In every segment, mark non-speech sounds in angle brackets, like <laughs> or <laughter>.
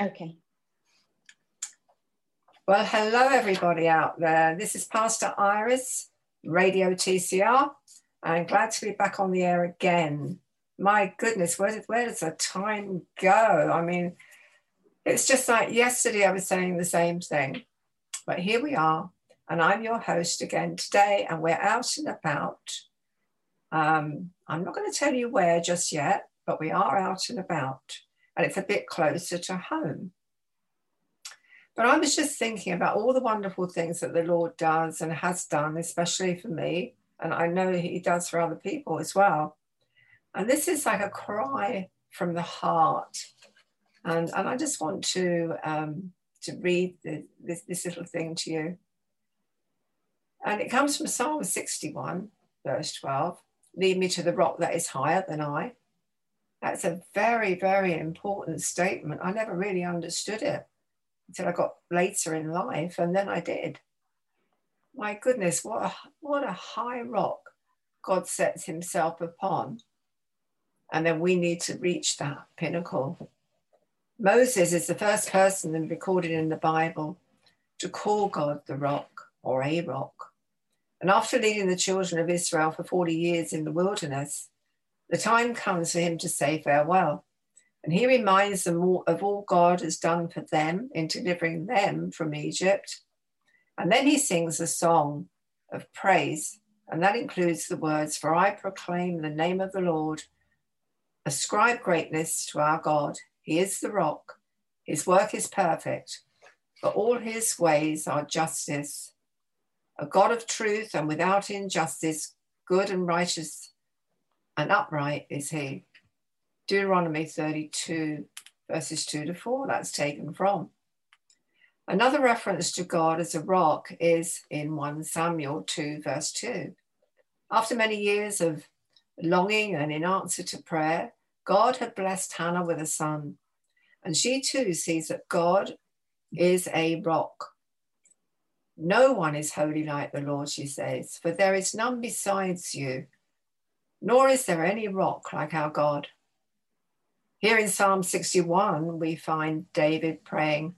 Okay. Well, hello, everybody out there. This is Pastor Iris, Radio TCR. I'm glad to be back on the air again. My goodness, where, where does the time go? I mean, it's just like yesterday I was saying the same thing, but here we are, and I'm your host again today, and we're out and about. Um, I'm not going to tell you where just yet, but we are out and about, and it's a bit closer to home. But I was just thinking about all the wonderful things that the Lord does and has done, especially for me. And I know He does for other people as well. And this is like a cry from the heart. And, and I just want to, um, to read the, this, this little thing to you. And it comes from Psalm 61, verse 12 Lead me to the rock that is higher than I. That's a very, very important statement. I never really understood it until I got later in life, and then I did. My goodness, what a, what a high rock God sets himself upon. And then we need to reach that pinnacle. Moses is the first person recorded in the Bible to call God the rock or a rock. And after leading the children of Israel for 40 years in the wilderness, the time comes for him to say farewell. And he reminds them of all God has done for them in delivering them from Egypt. And then he sings a song of praise, and that includes the words For I proclaim the name of the Lord, ascribe greatness to our God. He is the rock, his work is perfect, for all his ways are justice. A God of truth and without injustice, good and righteous and upright is he. Deuteronomy 32, verses 2 to 4, that's taken from. Another reference to God as a rock is in 1 Samuel 2, verse 2. After many years of longing and in answer to prayer, God had blessed Hannah with a son. And she too sees that God is a rock. No one is holy like the Lord, she says, for there is none besides you, nor is there any rock like our God. Here in Psalm 61, we find David praying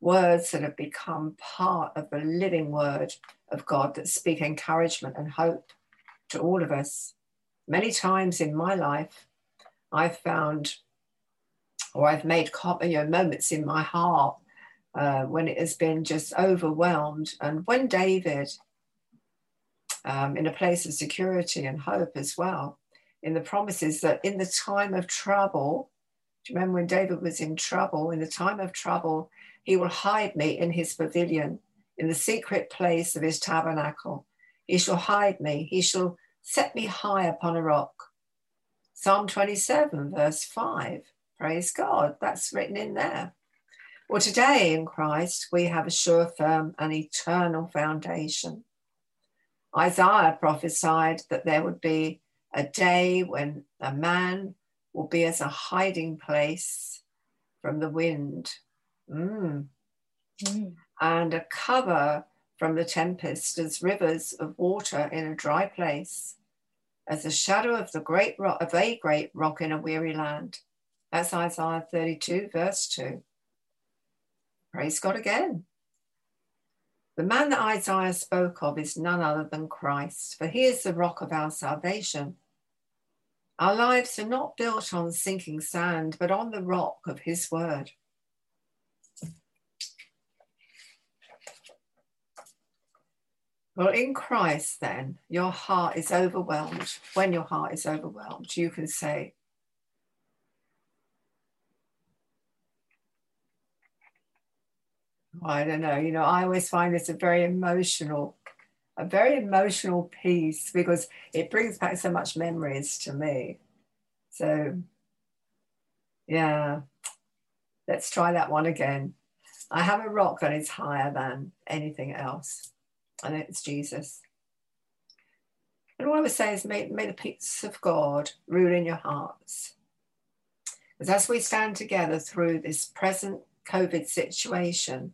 words that have become part of the living word of God that speak encouragement and hope to all of us. Many times in my life, I've found or I've made you know, moments in my heart uh, when it has been just overwhelmed. And when David, um, in a place of security and hope as well, in the promises that in the time of trouble, do you remember when David was in trouble? In the time of trouble, he will hide me in his pavilion, in the secret place of his tabernacle. He shall hide me, he shall set me high upon a rock. Psalm 27, verse 5. Praise God, that's written in there. Well, today in Christ, we have a sure, firm, and eternal foundation. Isaiah prophesied that there would be a day when a man will be as a hiding place from the wind. Mm. Mm. And a cover from the tempest as rivers of water in a dry place, as the shadow of the great rock of a great rock in a weary land. That's Isaiah 32, verse 2. Praise God again. The man that Isaiah spoke of is none other than Christ, for he is the rock of our salvation. Our lives are not built on sinking sand, but on the rock of His word. Well, in Christ, then, your heart is overwhelmed. When your heart is overwhelmed, you can say, I don't know, you know, I always find this a very emotional a very emotional piece because it brings back so much memories to me. So, yeah, let's try that one again. I have a rock that is higher than anything else, and it's Jesus. And all I would say is may, may the peace of God rule in your hearts. Because as we stand together through this present COVID situation,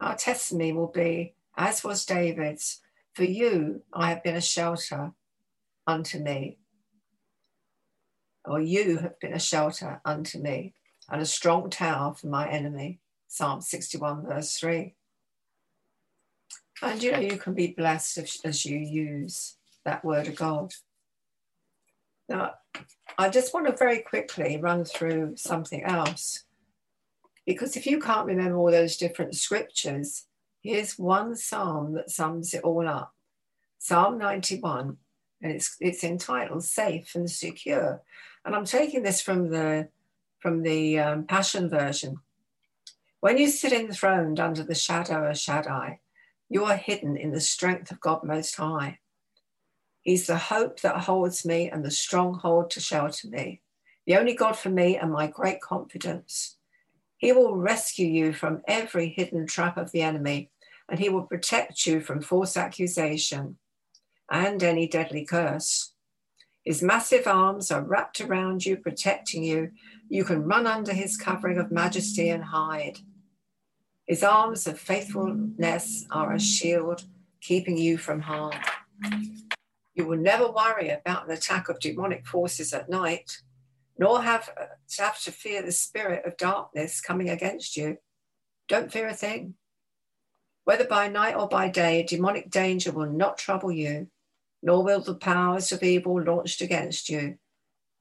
our testimony will be, as was David's, for you, I have been a shelter unto me. Or you have been a shelter unto me. and a strong tower for my enemy. Psalm 61, verse 3. And you know, you can be blessed as, as you use that word of God. Now, I just want to very quickly run through something else. Because if you can't remember all those different scriptures, here's one psalm that sums it all up Psalm 91, and it's, it's entitled Safe and Secure. And I'm taking this from the, from the um, Passion Version. When you sit enthroned under the shadow of Shaddai, you are hidden in the strength of God Most High. He's the hope that holds me and the stronghold to shelter me, the only God for me and my great confidence. He will rescue you from every hidden trap of the enemy, and he will protect you from false accusation and any deadly curse. His massive arms are wrapped around you, protecting you. You can run under his covering of majesty and hide. His arms of faithfulness are a shield, keeping you from harm. You will never worry about an attack of demonic forces at night, nor have to have to fear the spirit of darkness coming against you. Don't fear a thing. Whether by night or by day, demonic danger will not trouble you, nor will the powers of evil launched against you,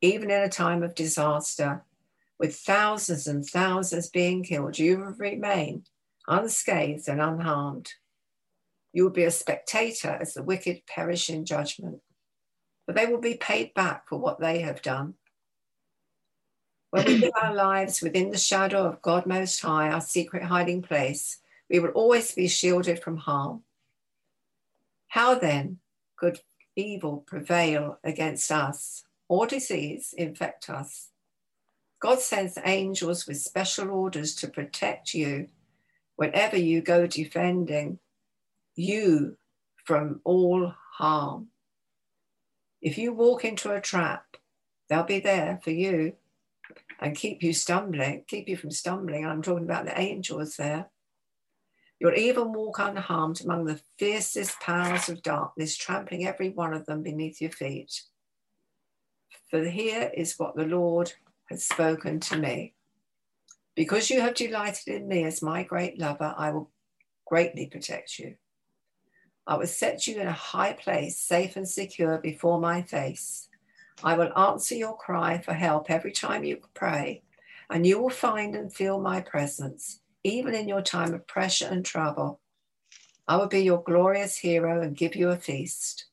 even in a time of disaster. With thousands and thousands being killed, you will remain unscathed and unharmed. You will be a spectator as the wicked perish in judgment, but they will be paid back for what they have done. When we live our lives within the shadow of God Most High, our secret hiding place, we will always be shielded from harm. How then could evil prevail against us or disease infect us? God sends angels with special orders to protect you whenever you go defending you from all harm. If you walk into a trap, they'll be there for you and keep you stumbling, keep you from stumbling. I'm talking about the angels there. You'll even walk unharmed among the fiercest powers of darkness, trampling every one of them beneath your feet. For here is what the Lord has spoken to me. Because you have delighted in me as my great lover, I will greatly protect you. I will set you in a high place, safe and secure before my face. I will answer your cry for help every time you pray, and you will find and feel my presence, even in your time of pressure and trouble. I will be your glorious hero and give you a feast.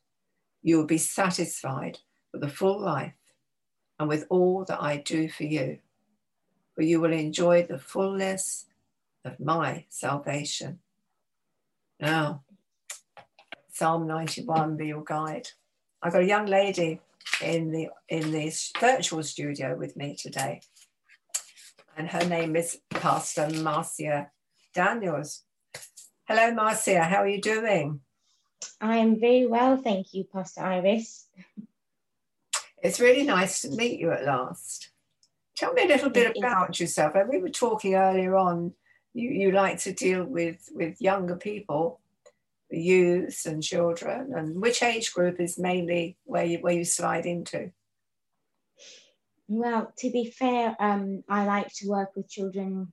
You will be satisfied with a full life and with all that I do for you, for you will enjoy the fullness of my salvation. Now, Psalm 91 be your guide. I've got a young lady in the in the virtual studio with me today. And her name is Pastor Marcia Daniels. Hello, Marcia. How are you doing? I am very well, thank you, Pastor Iris. It's really nice to meet you at last. Tell me a little bit about yourself. And we were talking earlier on. You, you like to deal with with younger people youth and children and which age group is mainly where you where you slide into? Well to be fair um, i like to work with children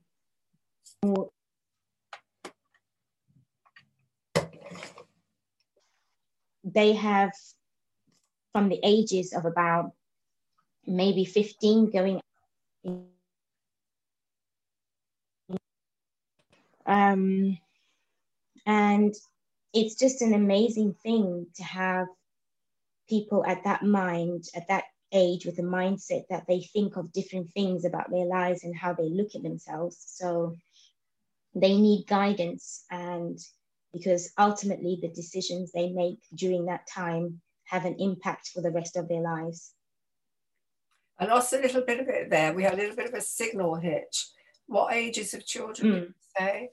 they have from the ages of about maybe 15 going um, and it's just an amazing thing to have people at that mind, at that age, with a mindset that they think of different things about their lives and how they look at themselves. So they need guidance, and because ultimately the decisions they make during that time have an impact for the rest of their lives. I lost a little bit of it there. We had a little bit of a signal hitch. What ages of children mm. say?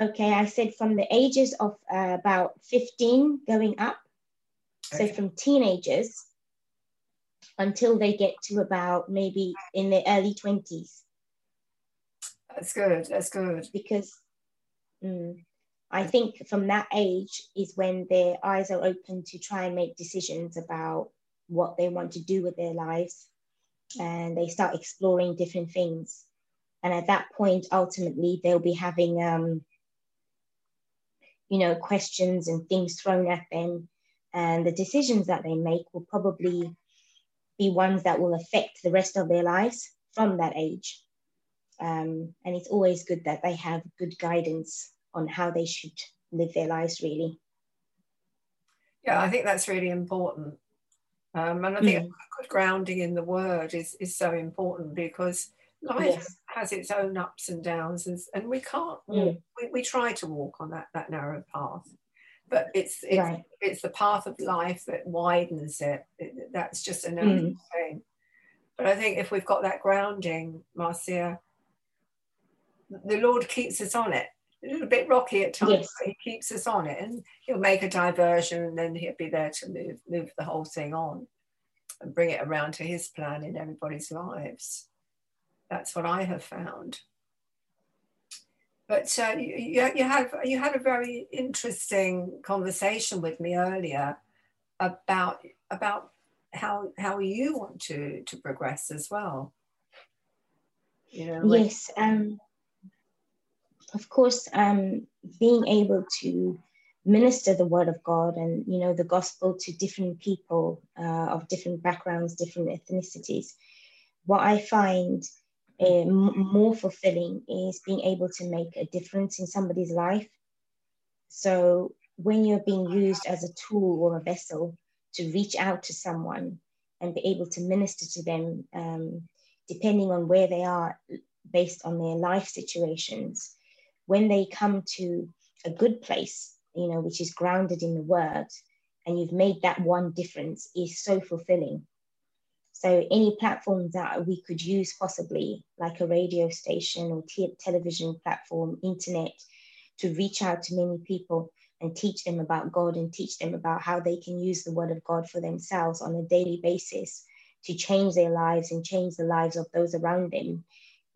Okay, I said from the ages of uh, about 15 going up. Okay. So from teenagers until they get to about maybe in their early 20s. That's good. That's good. Because mm, I think from that age is when their eyes are open to try and make decisions about what they want to do with their lives. and they start exploring different things. And at that point, ultimately, they'll be having, um, you know, questions and things thrown at them. And the decisions that they make will probably be ones that will affect the rest of their lives from that age. Um, and it's always good that they have good guidance on how they should live their lives, really. Yeah, I think that's really important. Um, and I think mm. good grounding in the word is, is so important because life yes. Has its own ups and downs, and, and we can't. Mm. We, we try to walk on that, that narrow path, but it's it's, right. it's the path of life that widens it. it that's just a natural mm. thing. But I think if we've got that grounding, Marcia, the Lord keeps us on it a little bit rocky at times, yes. but he keeps us on it and he'll make a diversion and then he'll be there to move, move the whole thing on and bring it around to his plan in everybody's lives. That's what I have found. But uh, you, you, have, you had a very interesting conversation with me earlier about, about how, how you want to, to progress as well. You know, yes. Um, of course, um, being able to minister the word of God and you know the gospel to different people uh, of different backgrounds, different ethnicities. What I find more fulfilling is being able to make a difference in somebody's life. So when you're being used as a tool or a vessel to reach out to someone and be able to minister to them, um, depending on where they are, based on their life situations, when they come to a good place, you know, which is grounded in the word, and you've made that one difference is so fulfilling. So any platforms that we could use possibly, like a radio station or t- television platform, internet, to reach out to many people and teach them about God and teach them about how they can use the word of God for themselves on a daily basis to change their lives and change the lives of those around them.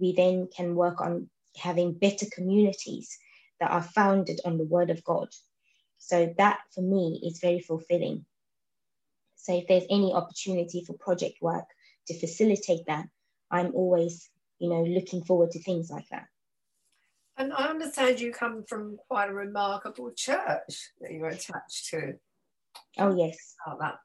We then can work on having better communities that are founded on the word of God. So that for me is very fulfilling. So if there's any opportunity for project work to facilitate that, I'm always, you know, looking forward to things like that. And I understand you come from quite a remarkable church that you're attached to. Oh yes. About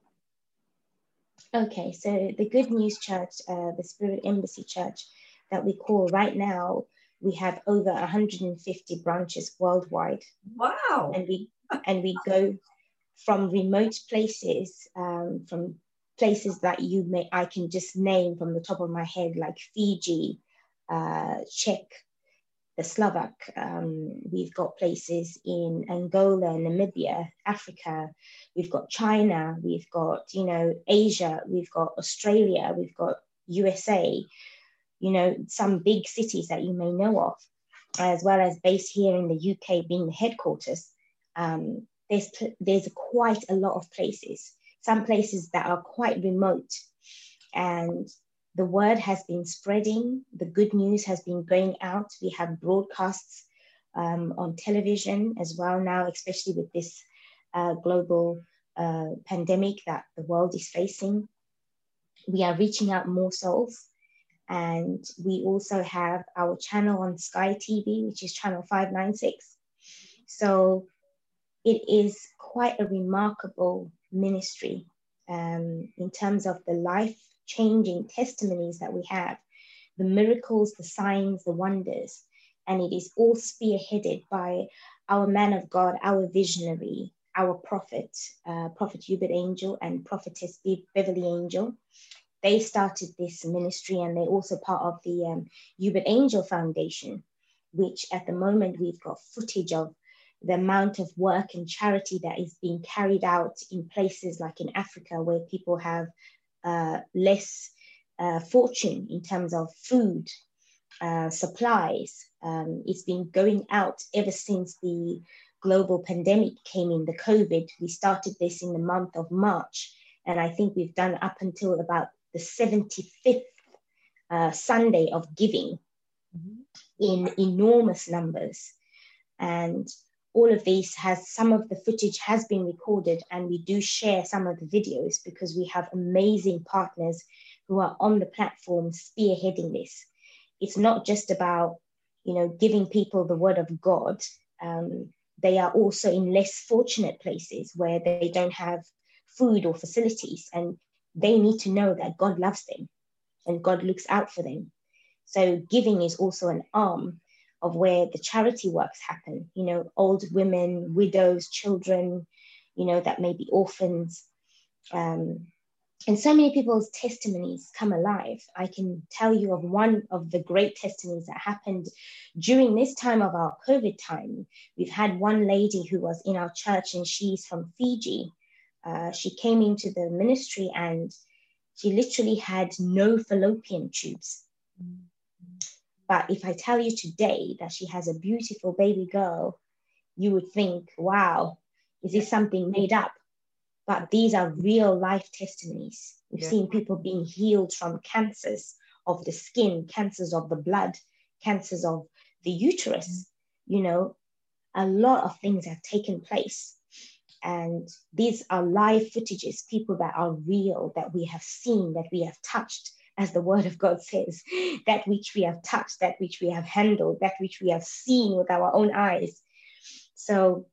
that. Okay, so the Good News Church, uh, the Spirit Embassy Church, that we call right now we have over 150 branches worldwide. Wow! And we and we <laughs> go from remote places, um, from places that you may I can just name from the top of my head, like Fiji, uh, Czech, the Slovak. Um, we've got places in Angola, Namibia, Africa. We've got China. We've got you know Asia. We've got Australia. We've got USA you know, some big cities that you may know of, as well as based here in the UK being the headquarters. Um, there's, there's quite a lot of places, some places that are quite remote. And the word has been spreading, the good news has been going out. We have broadcasts um, on television as well now, especially with this uh, global uh, pandemic that the world is facing. We are reaching out more souls. And we also have our channel on Sky TV, which is channel 596. So it is quite a remarkable ministry um, in terms of the life changing testimonies that we have, the miracles, the signs, the wonders. And it is all spearheaded by our man of God, our visionary, our prophet, uh, Prophet Uebert Angel and Prophetess Beverly Angel they started this ministry and they're also part of the um, Uebert Angel Foundation, which at the moment we've got footage of the amount of work and charity that is being carried out in places like in Africa where people have uh, less uh, fortune in terms of food uh, supplies. Um, it's been going out ever since the global pandemic came in, the COVID. We started this in the month of March, and I think we've done up until about the 75th uh, Sunday of giving mm-hmm. in enormous numbers. And all of these has some of the footage has been recorded and we do share some of the videos because we have amazing partners who are on the platform spearheading this. It's not just about, you know, giving people the word of God. Um, they are also in less fortunate places where they don't have food or facilities and they need to know that God loves them and God looks out for them. So giving is also an arm of where the charity works happen, you know, old women, widows, children, you know, that may be orphans. Um, and so many people's testimonies come alive. I can tell you of one of the great testimonies that happened during this time of our COVID time. We've had one lady who was in our church and she's from Fiji. Uh, she came into the ministry and she literally had no fallopian tubes. But if I tell you today that she has a beautiful baby girl, you would think, wow, is this something made up? But these are real life testimonies. We've yeah. seen people being healed from cancers of the skin, cancers of the blood, cancers of the uterus. Mm-hmm. You know, a lot of things have taken place. And these are live footages, people that are real, that we have seen, that we have touched, as the word of God says, that which we have touched, that which we have handled, that which we have seen with our own eyes. So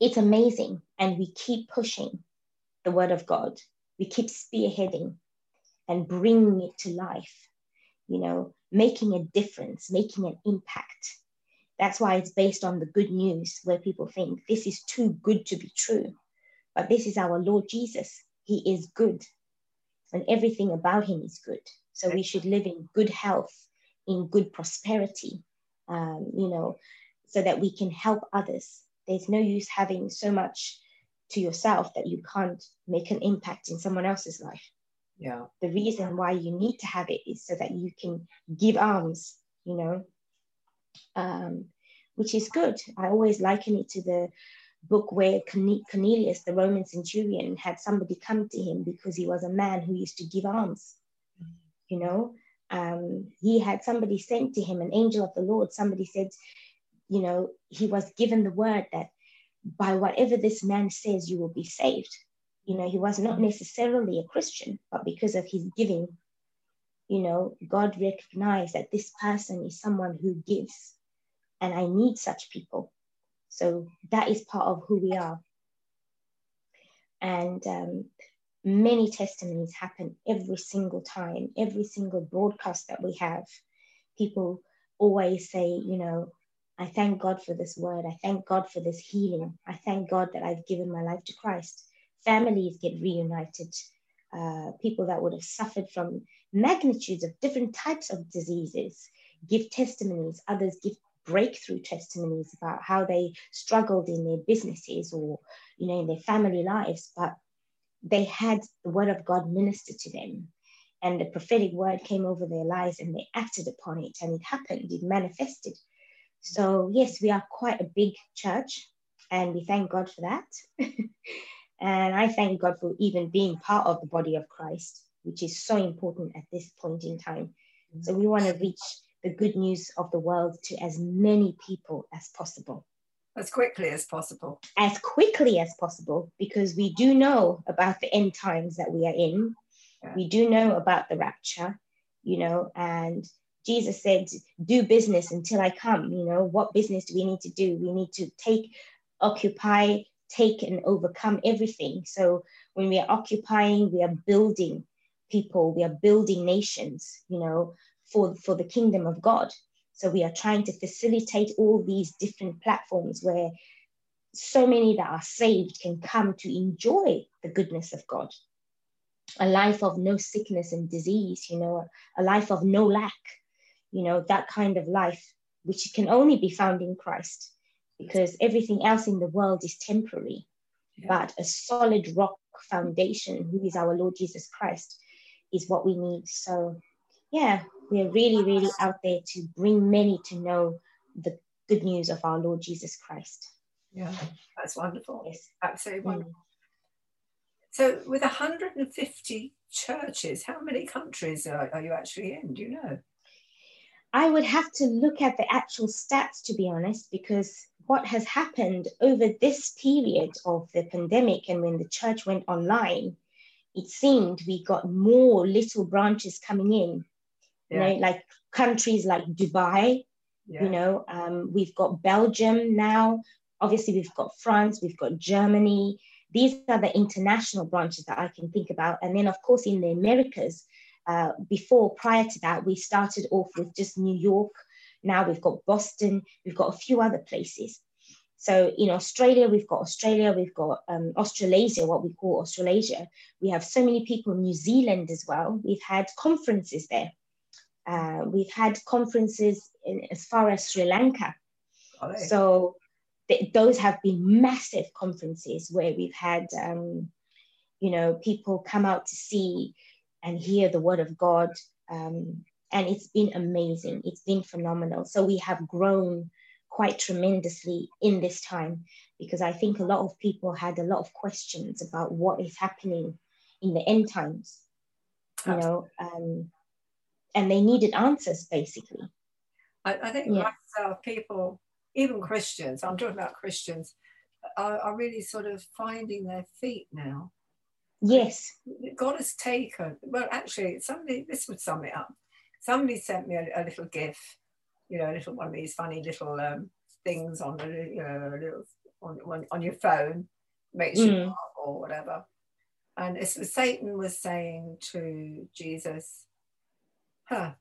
it's amazing. And we keep pushing the word of God. We keep spearheading and bringing it to life, you know, making a difference, making an impact. That's why it's based on the good news, where people think this is too good to be true. But this is our Lord Jesus. He is good and everything about him is good. So we should live in good health, in good prosperity, um, you know, so that we can help others. There's no use having so much to yourself that you can't make an impact in someone else's life. Yeah. The reason why you need to have it is so that you can give alms, you know, um, which is good. I always liken it to the book where Cornelius, the Roman centurion, had somebody come to him because he was a man who used to give alms. You know, um, he had somebody sent to him, an angel of the Lord. Somebody said, you know, he was given the word that by whatever this man says, you will be saved. You know, he was not necessarily a Christian, but because of his giving, you know, God recognized that this person is someone who gives. And I need such people so that is part of who we are. And um, many testimonies happen every single time, every single broadcast that we have. People always say, you know, I thank God for this word. I thank God for this healing. I thank God that I've given my life to Christ. Families get reunited. Uh, people that would have suffered from magnitudes of different types of diseases give testimonies. Others give breakthrough testimonies about how they struggled in their businesses or you know in their family lives but they had the word of god minister to them. And the prophetic word came over their lives and they acted upon it and it happened it manifested. So yes we are quite a big church and we thank god for that. <laughs> And i thank god for even being part of the body of christ which is so important at this point in time. So we want to reach the good news of the world to as many people as possible. As quickly as possible. As quickly as possible, because we do know about the end times that we are in. Yeah. We do know about the rapture, you know, and Jesus said, do business until I come. You know, what business do we need to do? We need to take, occupy, take, and overcome everything. So when we are occupying, we are building people, we are building nations, you know, for, for the kingdom of God. So we are trying to facilitate all these different platforms where so many that are saved can come to enjoy the goodness of God. A life of no sickness and disease, you know, a life of no lack, you know, that kind of life, which can only be found in Christ because everything else in the world is temporary. Yeah. But a solid rock foundation, who is our Lord Jesus Christ, is what we need. So, yeah, we're really, really out there to bring many to know the good news of our Lord Jesus Christ. Yeah, that's wonderful. Yes. Absolutely mm. wonderful. Mm. So, with 150 churches, how many countries are, are you actually in? Do you know? I would have to look at the actual stats to be honest, because what has happened over this period of the pandemic and when the church went online it seemed we got more little branches coming in. Yeah. Know, like countries like Dubai, yeah. you know, um, we've got Belgium now. Obviously, we've got France, we've got Germany. These are the international branches that I can think about. And then, of course, in the Americas, uh, before, prior to that, we started off with just New York. Now we've got Boston, we've got a few other places. So in Australia, we've got Australia, we've got um, Australasia, what we call Australasia. We have so many people in New Zealand as well. We've had conferences there. Uh, we've had conferences in, as far as Sri Lanka. So th- those have been massive conferences where we've had, um, you know, people come out to see and hear the word of God. Um, and it's been amazing. It's been phenomenal. So we have grown quite tremendously in this time because I think a lot of people had a lot of questions about what is happening in the end times, you know, um, and they needed answers basically. I, I think yeah. uh, people, even Christians, I'm talking about Christians, are, are really sort of finding their feet now. Yes. God has taken, well, actually, somebody, this would sum it up. Somebody sent me a, a little GIF, you know, a little one of these funny little um, things on the, you know, little, on, on, on your phone, makes you mm. or whatever. And it's Satan was saying to Jesus, huh,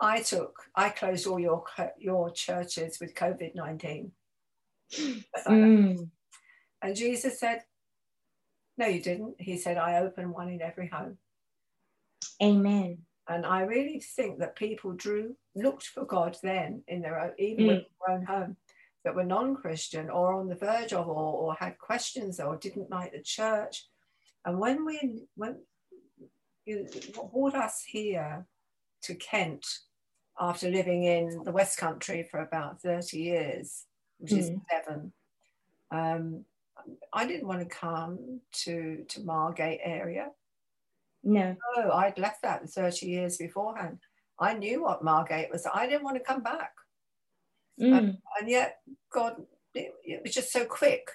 I took, I closed all your your churches with COVID 19. mm. And Jesus said, No, you didn't. He said, I opened one in every home. Amen. And I really think that people drew, looked for God then in their own, even mm. in their own home, that were non-Christian or on the verge of, or, or had questions or didn't like the church. And when we, when you brought us here to Kent after living in the West Country for about 30 years, which mm. is seven, um, I didn't want to come to, to Margate area no. No, I'd left that 30 years beforehand. I knew what Margate was. I didn't want to come back. Mm. And, and, yet, God, it, it, was just so quick.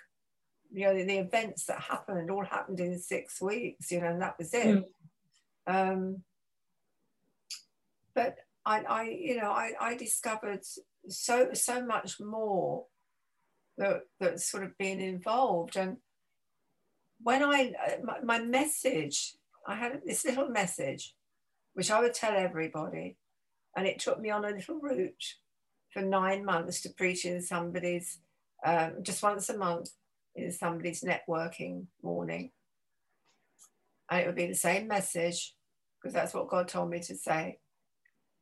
You know, the, the, events that happened all happened in six weeks, you know, and that was it. Mm. Um, but I, I, you know, I, I discovered so, so much more that, that's sort of been involved. And when I, my, my message I had this little message, which I would tell everybody. And it took me on a little route for nine months to preach in somebody's, um, just once a month in somebody's networking morning. And it would be the same message because that's what God told me to say.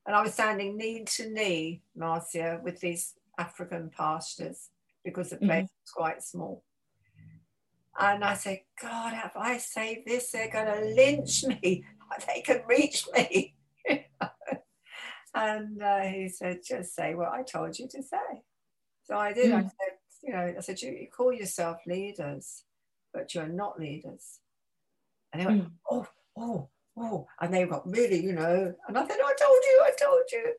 And I was standing knee to knee, Marcia, with these African pastors because the place mm-hmm. was quite small. And I said, God, if I say this, they're going to lynch me. <laughs> They can reach me. <laughs> and uh, he said, just say what I told you to say. So I did. Mm. I said, you know, I said, you, you, call yourself leaders, but you're not leaders. And they went, mm. oh, oh, oh. And they got really, you know, and I said, I told you, I told you,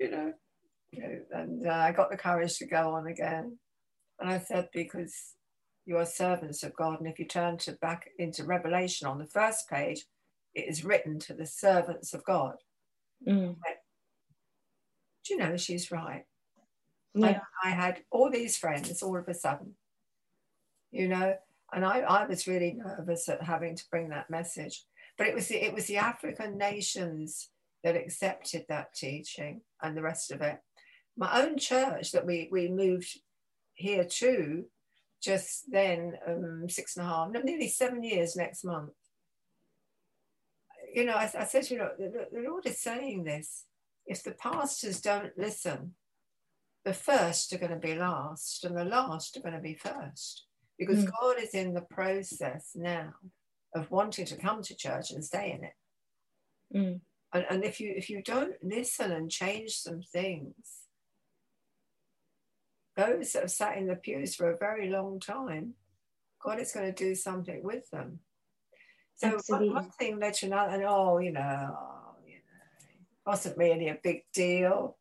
you know. You know and uh, I got the courage to go on again. And I said, because you are servants of God. And if you turn to back into Revelation on the first page, it is written to the servants of God. Mm. Do you know she's right? Yeah. I, I, had all these friends all of a sudden, you know, and I, I was really nervous at having to bring that message. But it was the, it was the African nations that accepted that teaching and the rest of it. My own church that we we moved here to just then um, six and a half, nearly seven years next month. You know, I, I said, you know, the, the Lord is saying this. If the pastors don't listen, the first are going to be last, and the last are going to be first, because mm. God is in the process now of wanting to come to church and stay in it. Mm. And, and if you if you don't listen and change some things, those that have sat in the pews for a very long time, God is going to do something with them. So one, one, thing led to another, and oh, you know, oh, you know, it wasn't really a big deal.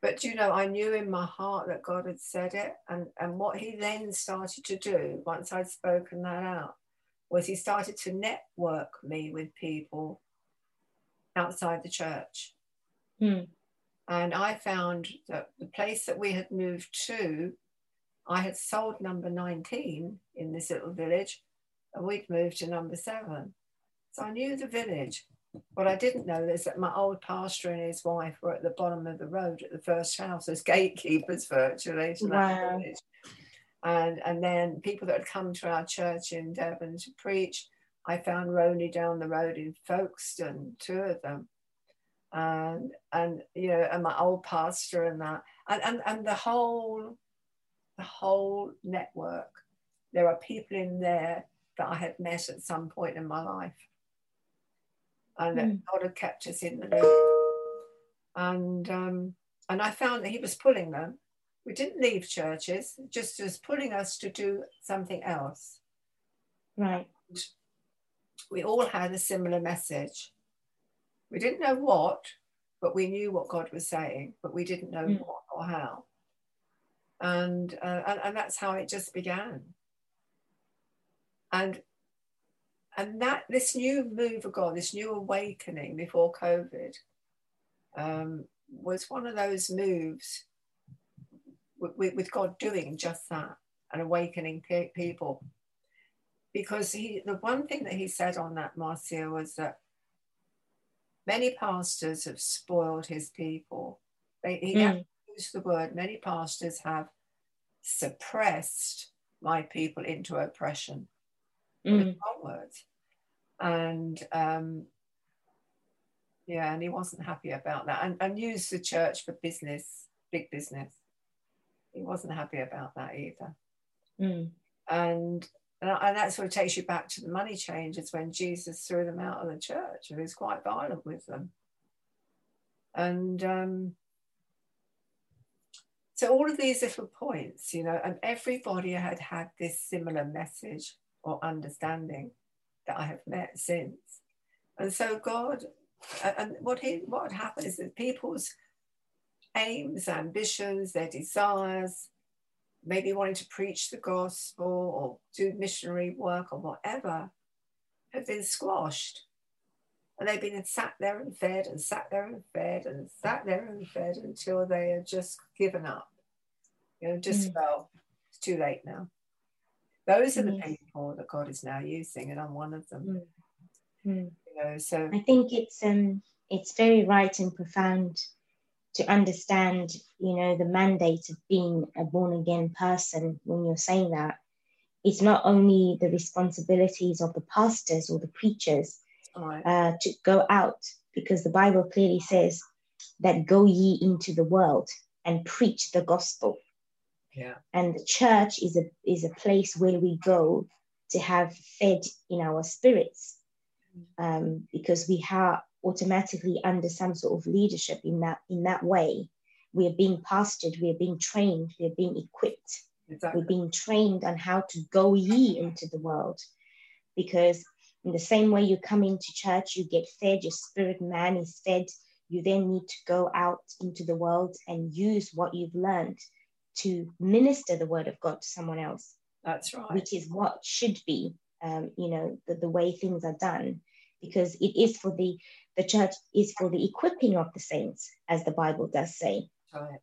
But you know, I knew in my heart that God had said it, and and what He then started to do once I'd spoken that out was he started to network me with people outside the church. Hmm. And I found that the place that we had moved to, I had sold number 19 in this little village, and we'd moved to number seven. So I knew the village. What I didn't know is that my old pastor and his wife were at the bottom of the road at the first house as gatekeepers virtually Wow. And, and then people that had come to our church in Devon to preach, I found Roni down the road in Folkestone, two of them. And, and you know, and my old pastor and that. And, and, and the whole the whole network. There are people in there that I had met at some point in my life. And that Mm. God had kept us in the loop. And um, and I found that he was pulling them. We didn't leave churches, just as pulling us to do something else. Right. We all had a similar message. We didn't know what, but we knew what God was saying, but we didn't know Mm. what or how. And, uh, and and that's how it just began. And and that this new move of God, this new awakening before COVID, um, was one of those moves with, with God doing just that and awakening pe- people. Because he, the one thing that he said on that, Marcia, was that many pastors have spoiled his people. They, he Mm. used the word, many pastors have suppressed my people into oppression Mm. words. And um, yeah, and he wasn't happy about that and, and used the church for business, big business. He wasn't happy about that either. Mm. And and, that sort of takes you back to the money changers when Jesus threw them out of the church and he was quite violent with them. And um, so all of these little points, you know, and everybody had had this similar message or understanding that I have met since. And so God, and what he what happened is that people's aims, ambitions, their desires, maybe wanting to preach the gospel or do missionary work or whatever, have been squashed. And they've been sat there and fed and sat there and fed and sat there and fed until they have just given up. You know, just Mm. well, it's too late now. Those are the Yes. people that God is now using, and I'm one of them. Mm. You know, so I think it's um it's very right and profound to understand, you know, the mandate of being a born again person when you're saying that. It's not only the responsibilities of the pastors or the preachers right, uh, to go out, because the Bible clearly says that go ye into the world and preach the gospel. yeah, and the church is a is a place where we go to have fed in our spirits um, because we are automatically under some sort of leadership in that in that way. We are being pastored we are being trained we are being equipped. Exactly. we're being trained on how to go ye into the world. Because in the same way you come into church you get fed your spirit man is fed you then need to go out into the world and use what you've learned to minister the word of god to someone else. That's right. which is what should be um, you know the, the way things are done because it is for the the church is for the equipping of the saints as the bible does say. Right.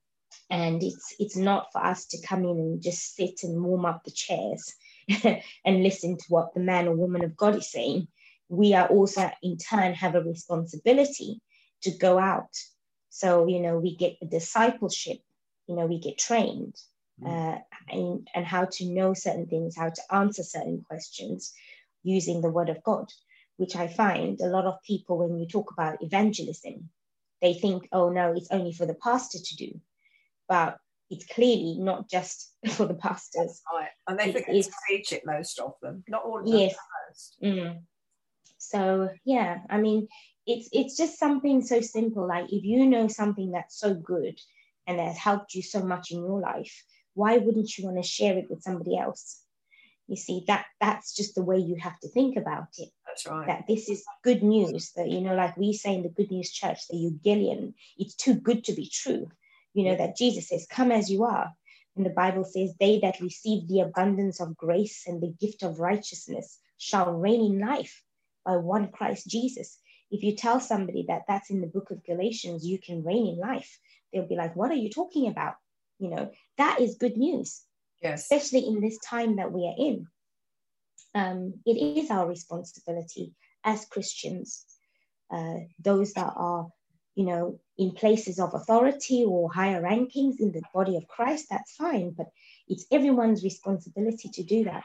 and it's it's not for us to come in and just sit and warm up the chairs <laughs> and listen to what the man or woman of god is saying. We are also in turn have a responsibility to go out. So you know we get the discipleship you know we get trained uh, and, and how to know certain things how to answer certain questions using the word of god which i find a lot of people when you talk about evangelism they think oh no it's only for the pastor to do but it's clearly not just <laughs> for the pastors Right. And they forget is- to preach it, most of them. Not all of them. Yes. Mm. So yeah, I mean, it's it's just something so simple. Like if you know something that's so good and has helped you so much in your life, why wouldn't you want to share it with somebody else? You see, that that's just the way you have to think about it. That's right. That this is good news. That you know, like we say in the Good News Church, the Euangelion, it's too good to be true. You know that Jesus says, "Come as you are." And the Bible says, They that receive the abundance of grace and the gift of righteousness shall reign in life by one Christ Jesus. If you tell somebody that that's in the book of Galatians, you can reign in life, they'll be like, What are you talking about? You know, that is good news. Yes. Especially in this time that we are in. Um, it is our responsibility as Christians, uh, those that are, you know, in places of authority or higher rankings in the body of Christ, that's fine. But it's everyone's responsibility to do that.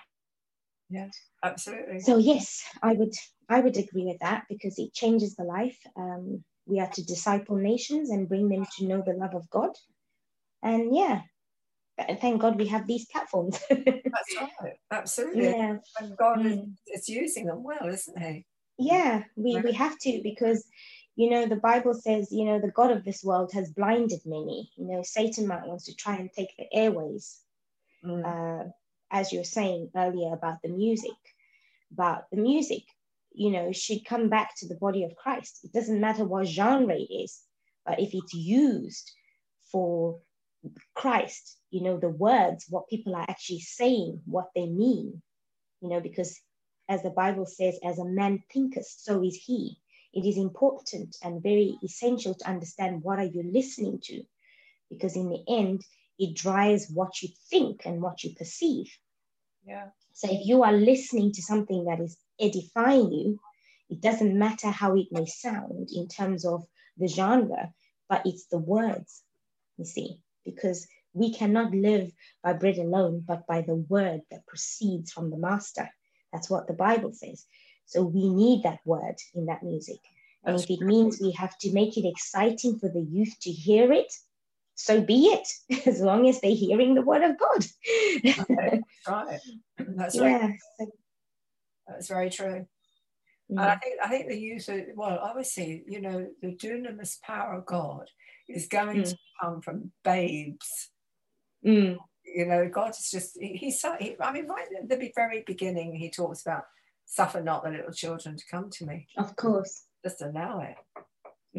Yeah, absolutely. So yes, I would I would agree with that because it changes the life. Um, we are to disciple nations and bring them to know the love of God. And yeah, thank God we have these platforms. <laughs> That's right, absolutely. Yeah. And God mm. is, is using them well, isn't He? Yeah, we, we have to because you know the bible says you know the god of this world has blinded many you know satan might wants to try and take the airways mm. uh, as you were saying earlier about the music but the music you know should come back to the body of christ it doesn't matter what genre it is but if it's used for christ you know the words what people are actually saying what they mean you know because as the bible says as a man thinketh so is he. It is important and very essential to understand what are you listening to because in the end it drives what you think and what you perceive. Yeah. So if you are listening to something that is edifying you it doesn't matter how it may sound in terms of the genre but it's the words you see because we cannot live by bread alone but by the word that proceeds from the master that's what the bible says so we need that word in that music. And if it means we have to make it exciting for the youth to hear it, so be it, <laughs> as long as they're hearing the word of God. That's <laughs> right. That's right. Yeah. That's very true. Mm. And I think I think the are well, obviously, you know, the dunamis power of God is going mm. to come from babes. Mm. You know, God is just he, he's he, I mean, right at the very beginning, he talks about suffer not the little children to come to me. Of course. Just allow it.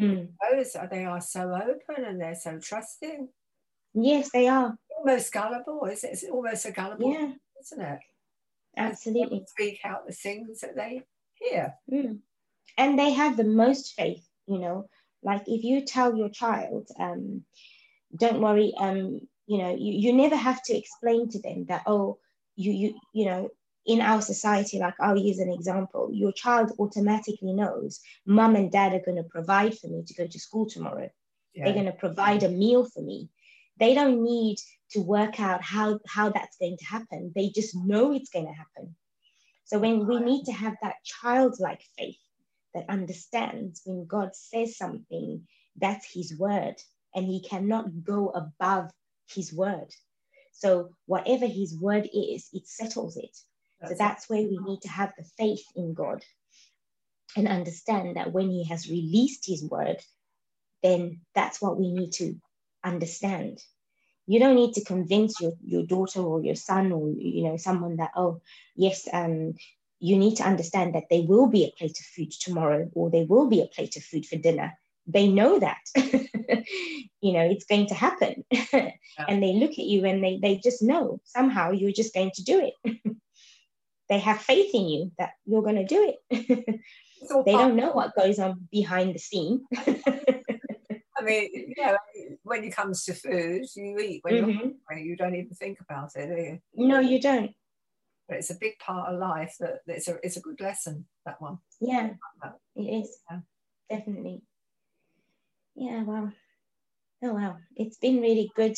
Mm. Those they are so open and they're so trusting. Yes, they are. Almost gullible, is it? It's almost a gullible, yeah. isn't it? Absolutely. Speak out the things that they hear. Mm. And they have the most faith, you know. Like if you tell your child, um, don't worry, um, you know, you, you never have to explain to them that, oh, you you you know in our society, like I'll use an example, your child automatically knows mum and dad are going to provide for me to go to school tomorrow. Yeah. They're going to provide a meal for me. They don't need to work out how, how that's going to happen. They just know it's going to happen. So when we need to have that childlike faith that understands when God says something, that's his word, and he cannot go above his word. So whatever his word is, it settles it. That's so that's where we mm-hmm. need to have the faith in God and understand that when He has released His word, then that's what we need to understand. You don't need to convince your, your daughter or your son or you know someone that oh yes um you need to understand that there will be a plate of food tomorrow or there will be a plate of food for dinner they know that <laughs> you know it's going to happen <laughs> yeah. and they look at you and they, they just know somehow you're just going to do it <laughs> they have faith in you that you're going to do it. they don't know what goes on behind the scene. I mean, yeah, when it comes to food, you eat when mm-hmm. you're hungry, you don't even think about it, do you? No, you don't. But it's a big part of life that it's a it's a good lesson, that one. Yeah, it is. Yeah. Definitely. Yeah, well. Oh wow. It's been really good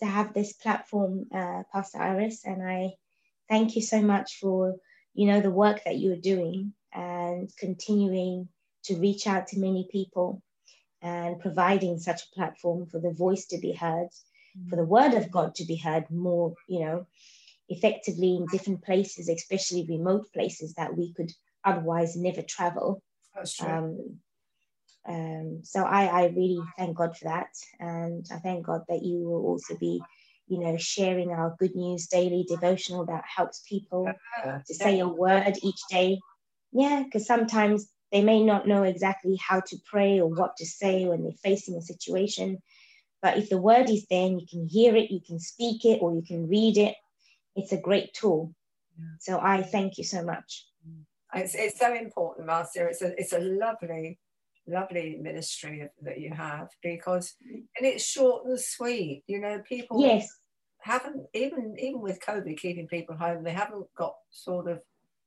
to have this platform, uh, Pastor Iris, and I thank you so much for you know the work that you're doing and continuing to reach out to many people and providing such a platform for the voice to be heard mm-hmm. for the word of god to be heard more you know effectively in different places especially remote places that we could otherwise never travel That's true. Um, um, so I, I really thank God for that. And I thank God that you will also be you know, sharing our good news daily devotional that helps people to say a word each day. Yeah, because sometimes they may not know exactly how to pray or what to say when they're facing a situation. But if the word is there and you can hear it, you can speak it, or you can read it, it's a great tool. Yeah. So I thank you so much. Mm. It's, it's so important, Marcia. It's a, it's a lovely, lovely ministry that you have because, and it's short and sweet. You know, people yes haven't even even with COVID keeping people home, they haven't got sort of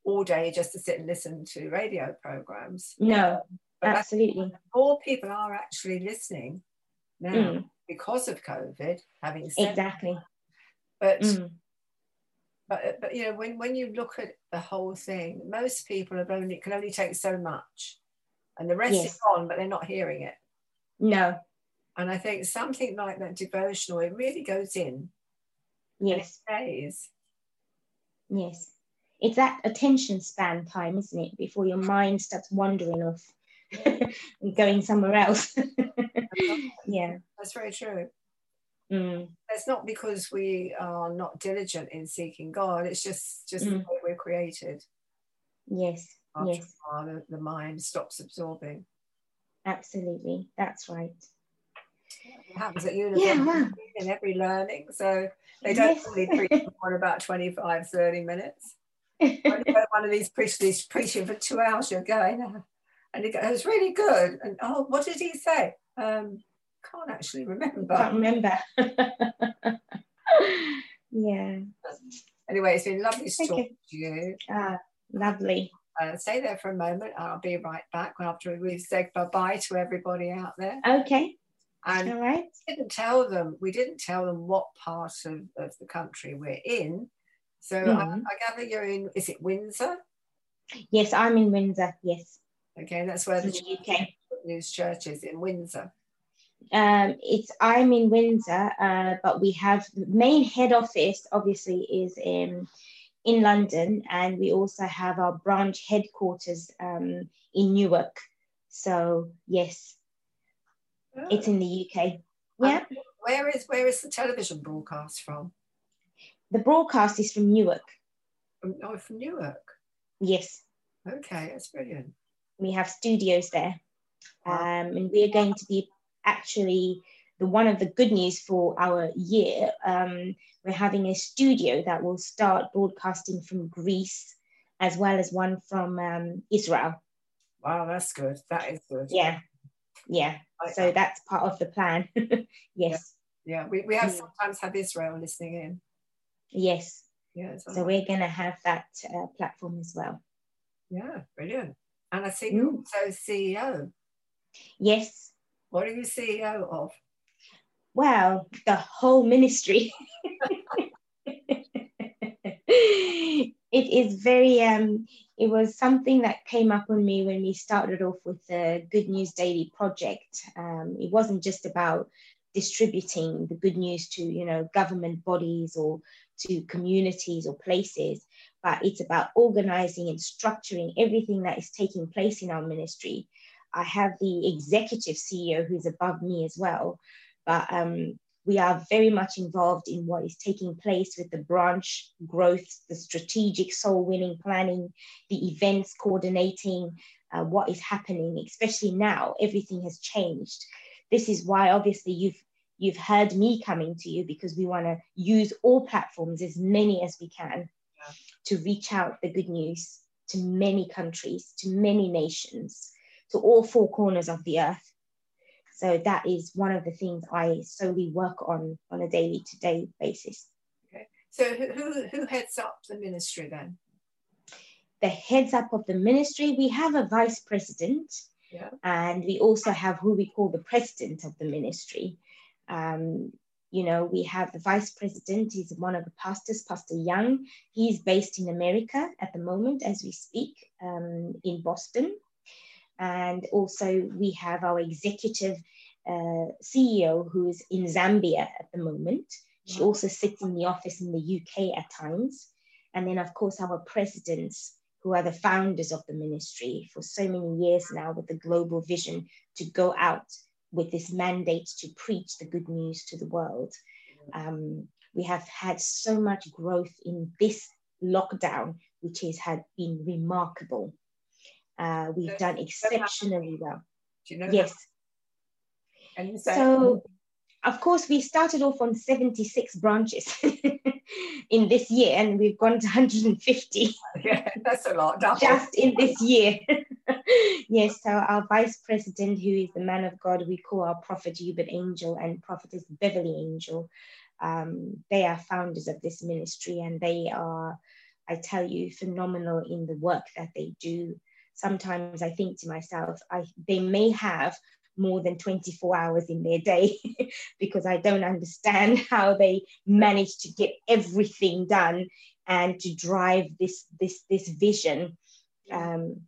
all day just to sit and listen to radio programs. No, but absolutely. More people are actually listening now mm. because of COVID. Having said exactly, that. but. Mm. But, but you know when, when you look at the whole thing most people have only it can only take so much and the rest yes. is on but they're not hearing it no and i think something like that devotional it really goes in Yes. Days. Yes. It's that attention span time, isn't it? Before your mind starts wandering off <laughs> and going somewhere else. <laughs> yeah. That's very true. Mm. It's not because we are not diligent in seeking God. It's just just mm. the way we're created. Yes. After yes. While, the, the mind stops absorbing. Absolutely. That's right. It happens at university yeah, wow. in every learning. So they don't yes. really preach for about 25, 30 minutes. One of these preachers preaching for two hours, you're going, uh, and he goes, really good. And oh, what did he say? Um, can't actually remember. Can't remember. <laughs> yeah. Anyway, it's been lovely to talk to you. Ah, lovely. Uh, stay there for a moment. I'll be right back after we've said bye bye to everybody out there. Okay. And All right. we didn't tell them, we didn't tell them what part of, of the country we're in. So mm. I, I, gather you're in, is it Windsor? Yes, I'm in Windsor, yes. Okay, that's where the, the UK. News Church is in Windsor. Um, it's I'm in Windsor, uh, but we have the main head office obviously is in in London, and we also have our branch headquarters um, in Newark. So yes, Oh. It's in the UK. Yeah. where is where is the television broadcast from? The broadcast is from Newark. From, oh, from Newark. Yes. Okay, that's brilliant. We have studios there, um, and we are going to be actually the one of the good news for our year. Um, we're having a studio that will start broadcasting from Greece, as well as one from um, Israel. Wow, that's good. That is good. Yeah, yeah so that's part of the plan <laughs> yes yeah, yeah. We, we have sometimes have israel listening in yes. Yeah so we're going to have that uh, platform as well. Yeah brilliant. And i see you're mm. also ceo yes. What are you ceo of? Well the whole ministry. <laughs> It is very um it was something that came up on me when we started off with the good news daily project. Um, it wasn't just about distributing the good news to you know government bodies or to communities or places but it's about organizing and structuring everything that is taking place in our ministry i have the executive ceo who's above me as well but um, we are very much involved in what is taking place with the branch growth, the strategic soul winning planning, the events coordinating, uh, what is happening, especially now, everything has changed. This is why obviously you've you've heard me coming to you because we want to use all platforms, as many as we can, yeah. to reach out the good news to many countries, to many nations, to all four corners of the earth so that is one of the things I solely work on on a daily to day basis. Okay. So who, who heads up the ministry then? The heads up of the ministry, we have a vice president. Yeah. And we also have who we call the president of the ministry. Um, you know, we have the vice president, he's one of the pastors, Pastor Young. He's based in America at the moment as we speak um, in Boston. And also, we have our executive uh, CEO who is in Zambia at the moment. She also sits in the office in the UK at times. And then, of course, our presidents, who are the founders of the ministry for so many years now with the global vision to go out with this mandate to preach the good news to the world. Um, we have had so much growth in this lockdown, which has had been remarkable. Uh, we've done exceptionally well. Do you know yes. And so of course, we started off on 76 branches <laughs> in this year, and we've gone to 150. <laughs> Yeah, that's a lot. Double. Just in this year. <laughs> yes, so our vice president, who is the man of God, we call our prophet Uebert Angel and prophetess Beverly Angel. Um, they are founders of this ministry, and they are, I tell you, phenomenal in the work that they do. Sometimes I think to myself, I, they may have more than 24 hours in their day <laughs> because I don't understand <laughs> how they manage to get everything done and to drive this this this vision. Um,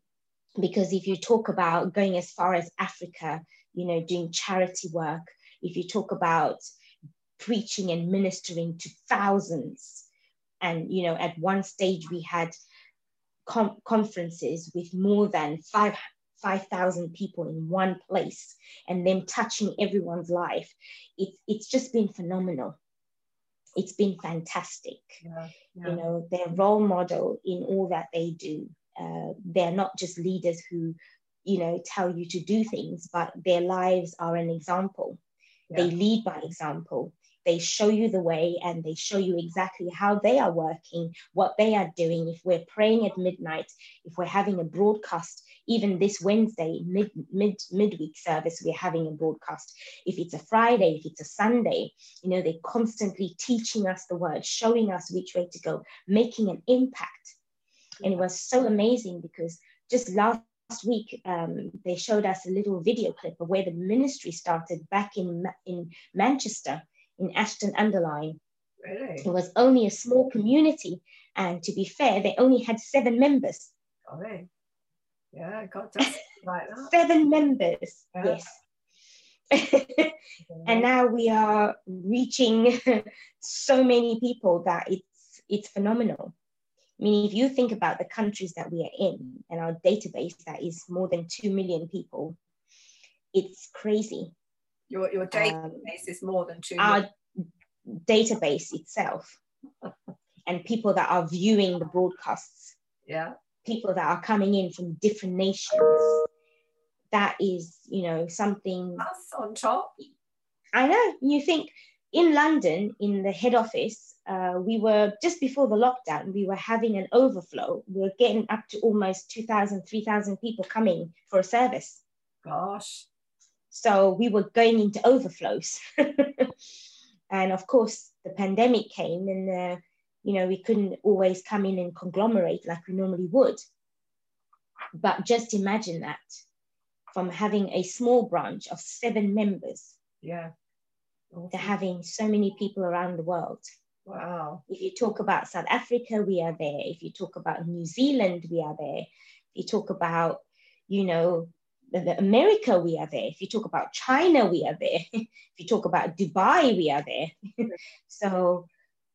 because if you talk about going as far as Africa, you know, doing charity work, if you talk about preaching and ministering to thousands, and you know, at one stage we had com- conferences with more than five 5,000 people in one place and them touching everyone's life. It's, it's just been phenomenal. It's been fantastic. Yeah, yeah. You know, they're role model in all that they do. Uh, they're not just leaders who, you know, tell you to do things, but their lives are an example. Yeah. They lead by example they show you the way and they show you exactly how they are working, what they are doing. If we're praying at midnight, if we're having a broadcast, even this Wednesday, mid, mid, midweek service, we're having a broadcast. If it's a Friday, if it's a Sunday, you know, they're constantly teaching us the word, showing us which way to go, making an impact. And it was so amazing because just last week um, they showed us a little video clip of where the ministry started back in in Manchester in Ashton-under-Lyne. Really? It was only a small community, and to be fair, they only had seven members. Oh, really? Yeah, got to <laughs> like that. seven members, yeah. yes. <laughs> and now we are reaching <laughs> so many people that it's it's phenomenal. I mean, if you think about the countries that we are in and our database that is more than 2 million people, it's crazy. Your, your database um, is more than two. Our database itself, and people that are viewing the broadcasts. Yeah. People that are coming in from different nations. That is, you know, something. That's on top. I know. You think in London, in the head office, uh, we were just before the lockdown, we were having an overflow. We were getting up to almost 2,000, 3,000 people coming for a service. Gosh. So we were going into overflows. <laughs> and of course, the pandemic came and, uh, you know, we couldn't always come in and conglomerate like we normally would. But just imagine that from having a small branch of seven members. Yeah. To having so many people around the world. Wow. If you talk about South Africa, we are there. If you talk about New Zealand, we are there. If you talk about, you know, the America, we are there. If you talk about China, we are there. <laughs> if you talk about Dubai, we are there. <laughs> so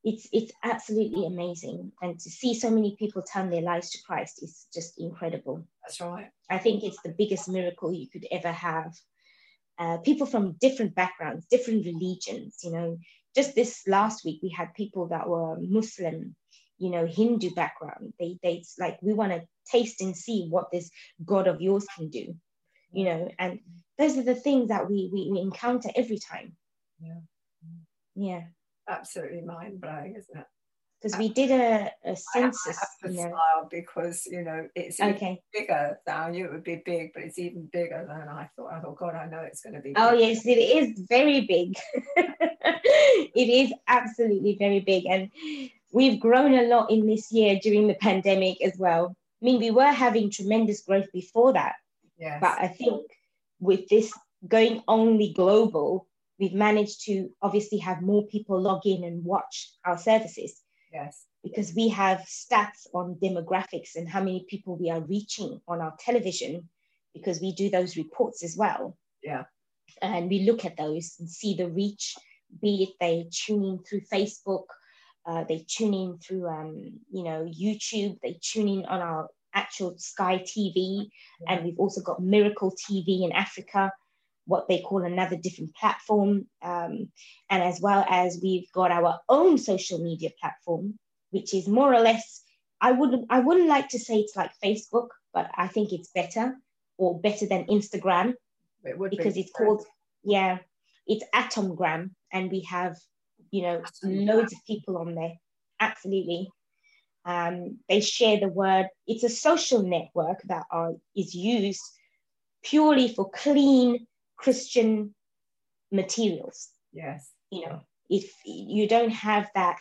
it's it's absolutely amazing, and to see so many people turn their lives to Christ is just incredible. That's right. I think it's the biggest miracle you could ever have. Uh, people from different backgrounds, different religions. You know, just this last week we had people that were Muslim, you know, Hindu background. They they like we want to taste and see what this God of yours can do you know. And those are the things that we we, we encounter every time. Yeah. Yeah. Absolutely mind-blowing isn't it because we did a, a census. I have to you know. smile because you know it's okay. bigger. I knew it would be big, but it's even bigger than I thought. I thought, God, I know it's going to be. Oh yes, it is very big. <laughs> it is absolutely very big, and we've grown a lot in this year during the pandemic as well. I mean, we were having tremendous growth before that, Yes. But I think with this going only global, we've managed to obviously have more people log in and watch our services. Yes. Because we have stats on demographics and how many people we are reaching on our television, because we do those reports as well. Yeah. And we look at those and see the reach, be it they tune in through Facebook, uh, they tune in through um, you know YouTube, they tune in on our actual Sky TV, yeah. and we've also got Miracle TV in Africa, what they call another different platform, um, and as well as we've got our own social media platform, which is more or less. I wouldn't. I wouldn't like to say it's like Facebook, but I think it's better or better than Instagram it because be. it's called yeah. it's Atomgram, and we have, you know, loads of people on there. Absolutely. Um, they share the word. It's a social network that are, is used purely for clean Christian materials. Yes. You know, if you don't have that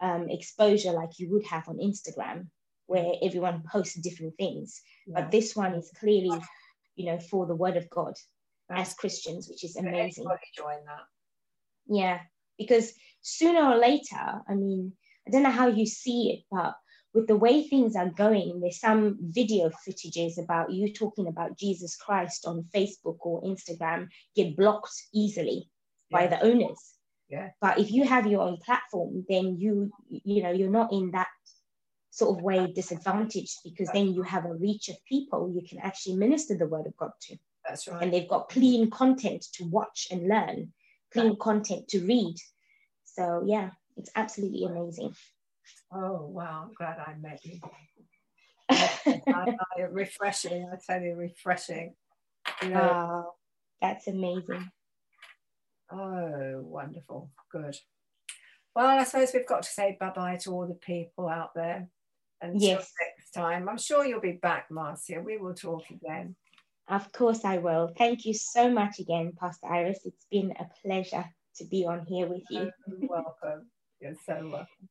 um, exposure like you would have on Instagram, where everyone posts different things, yeah. but this one is clearly, you know, for the word of God That's as Christians, which is amazing. Join that. Yeah, because sooner or later, I mean, I don't know how you see it, but with the way things are going, there's some video footages about you talking about Jesus Christ on Facebook or Instagram get blocked easily yeah. by the owners. Yeah. But if you have your own platform, then you you know you're not in that sort of way disadvantaged because then you have a reach of people you can actually minister the word of God to. That's right. And they've got clean content to watch and learn, clean content to read. So yeah, it's absolutely amazing. Oh wow, I'm glad I met you. <laughs> I, I, refreshing, I tell you, refreshing. You know, oh, that's amazing. Oh, wonderful. Good. Well, I suppose we've got to say bye bye to all the people out there. Until yes. next time. I'm sure you'll be back, Marcia. We will talk again. Of course, I will. Thank you so much again, Pastor Iris. It's been a pleasure to be on here with you. You're welcome. You're so welcome.